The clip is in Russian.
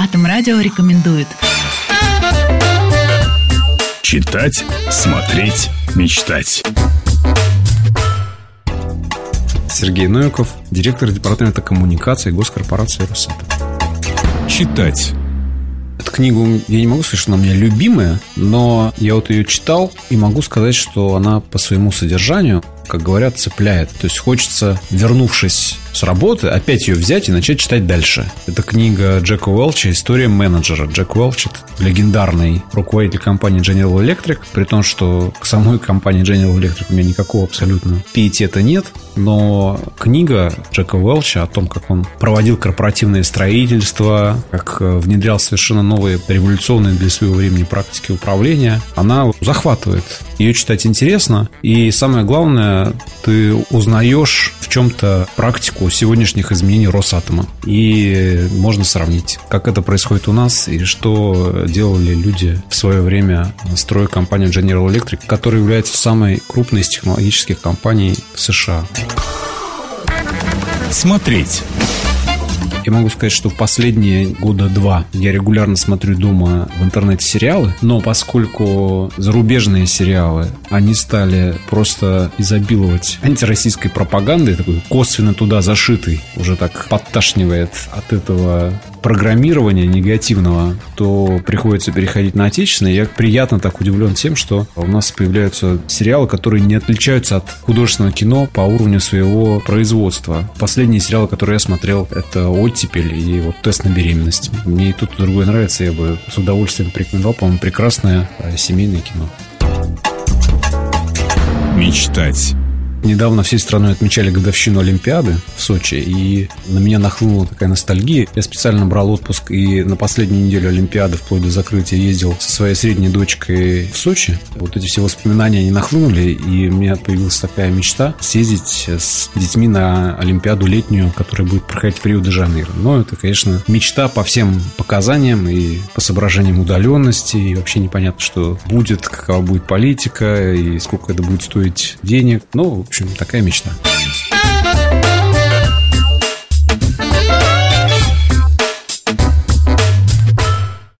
Атом Радио рекомендует. Читать, смотреть, мечтать. Сергей Новиков, директор департамента коммуникации госкорпорации «Росатом». Читать. Эту книгу, я не могу сказать, что она у меня любимая, но я вот ее читал и могу сказать, что она по своему содержанию, как говорят, цепляет. То есть хочется, вернувшись с работы, опять ее взять и начать читать дальше. Это книга Джека Уэлча «История менеджера». Джек Уэлч – легендарный руководитель компании General Electric, при том, что к самой компании General Electric у меня никакого абсолютно пиетета нет, но книга Джека Уэлча о том, как он проводил корпоративное строительство, как э, внедрял совершенно новые революционные для своего времени практики управления, она захватывает. Ее читать интересно, и самое главное, ты узнаешь в чем-то практику сегодняшних изменений Росатома. И можно сравнить, как это происходит у нас и что делали люди в свое время, строя компанию General Electric, которая является самой крупной из технологических компаний в США. Смотреть. Я могу сказать, что в последние года два я регулярно смотрю дома в интернете сериалы, но поскольку зарубежные сериалы, они стали просто изобиловать антироссийской пропагандой, такой косвенно туда зашитый, уже так подташнивает от этого программирования негативного, то приходится переходить на отечественное. Я приятно так удивлен тем, что у нас появляются сериалы, которые не отличаются от художественного кино по уровню своего производства. Последние сериалы, которые я смотрел, это «Оттепель» и вот «Тест на беременность». Мне и тут, и другое нравится, я бы с удовольствием порекомендовал. По-моему, прекрасное э, семейное кино. Мечтать. Недавно всей страной отмечали годовщину Олимпиады в Сочи, и на меня нахлынула такая ностальгия. Я специально брал отпуск и на последнюю неделю Олимпиады, вплоть до закрытия, ездил со своей средней дочкой в Сочи. Вот эти все воспоминания, они нахлынули, и у меня появилась такая мечта съездить с детьми на Олимпиаду летнюю, которая будет проходить в Рио-де-Жанейро. Но это, конечно, мечта по всем показаниям и по соображениям удаленности, и вообще непонятно, что будет, какова будет политика, и сколько это будет стоить денег. Ну, общем, такая мечта.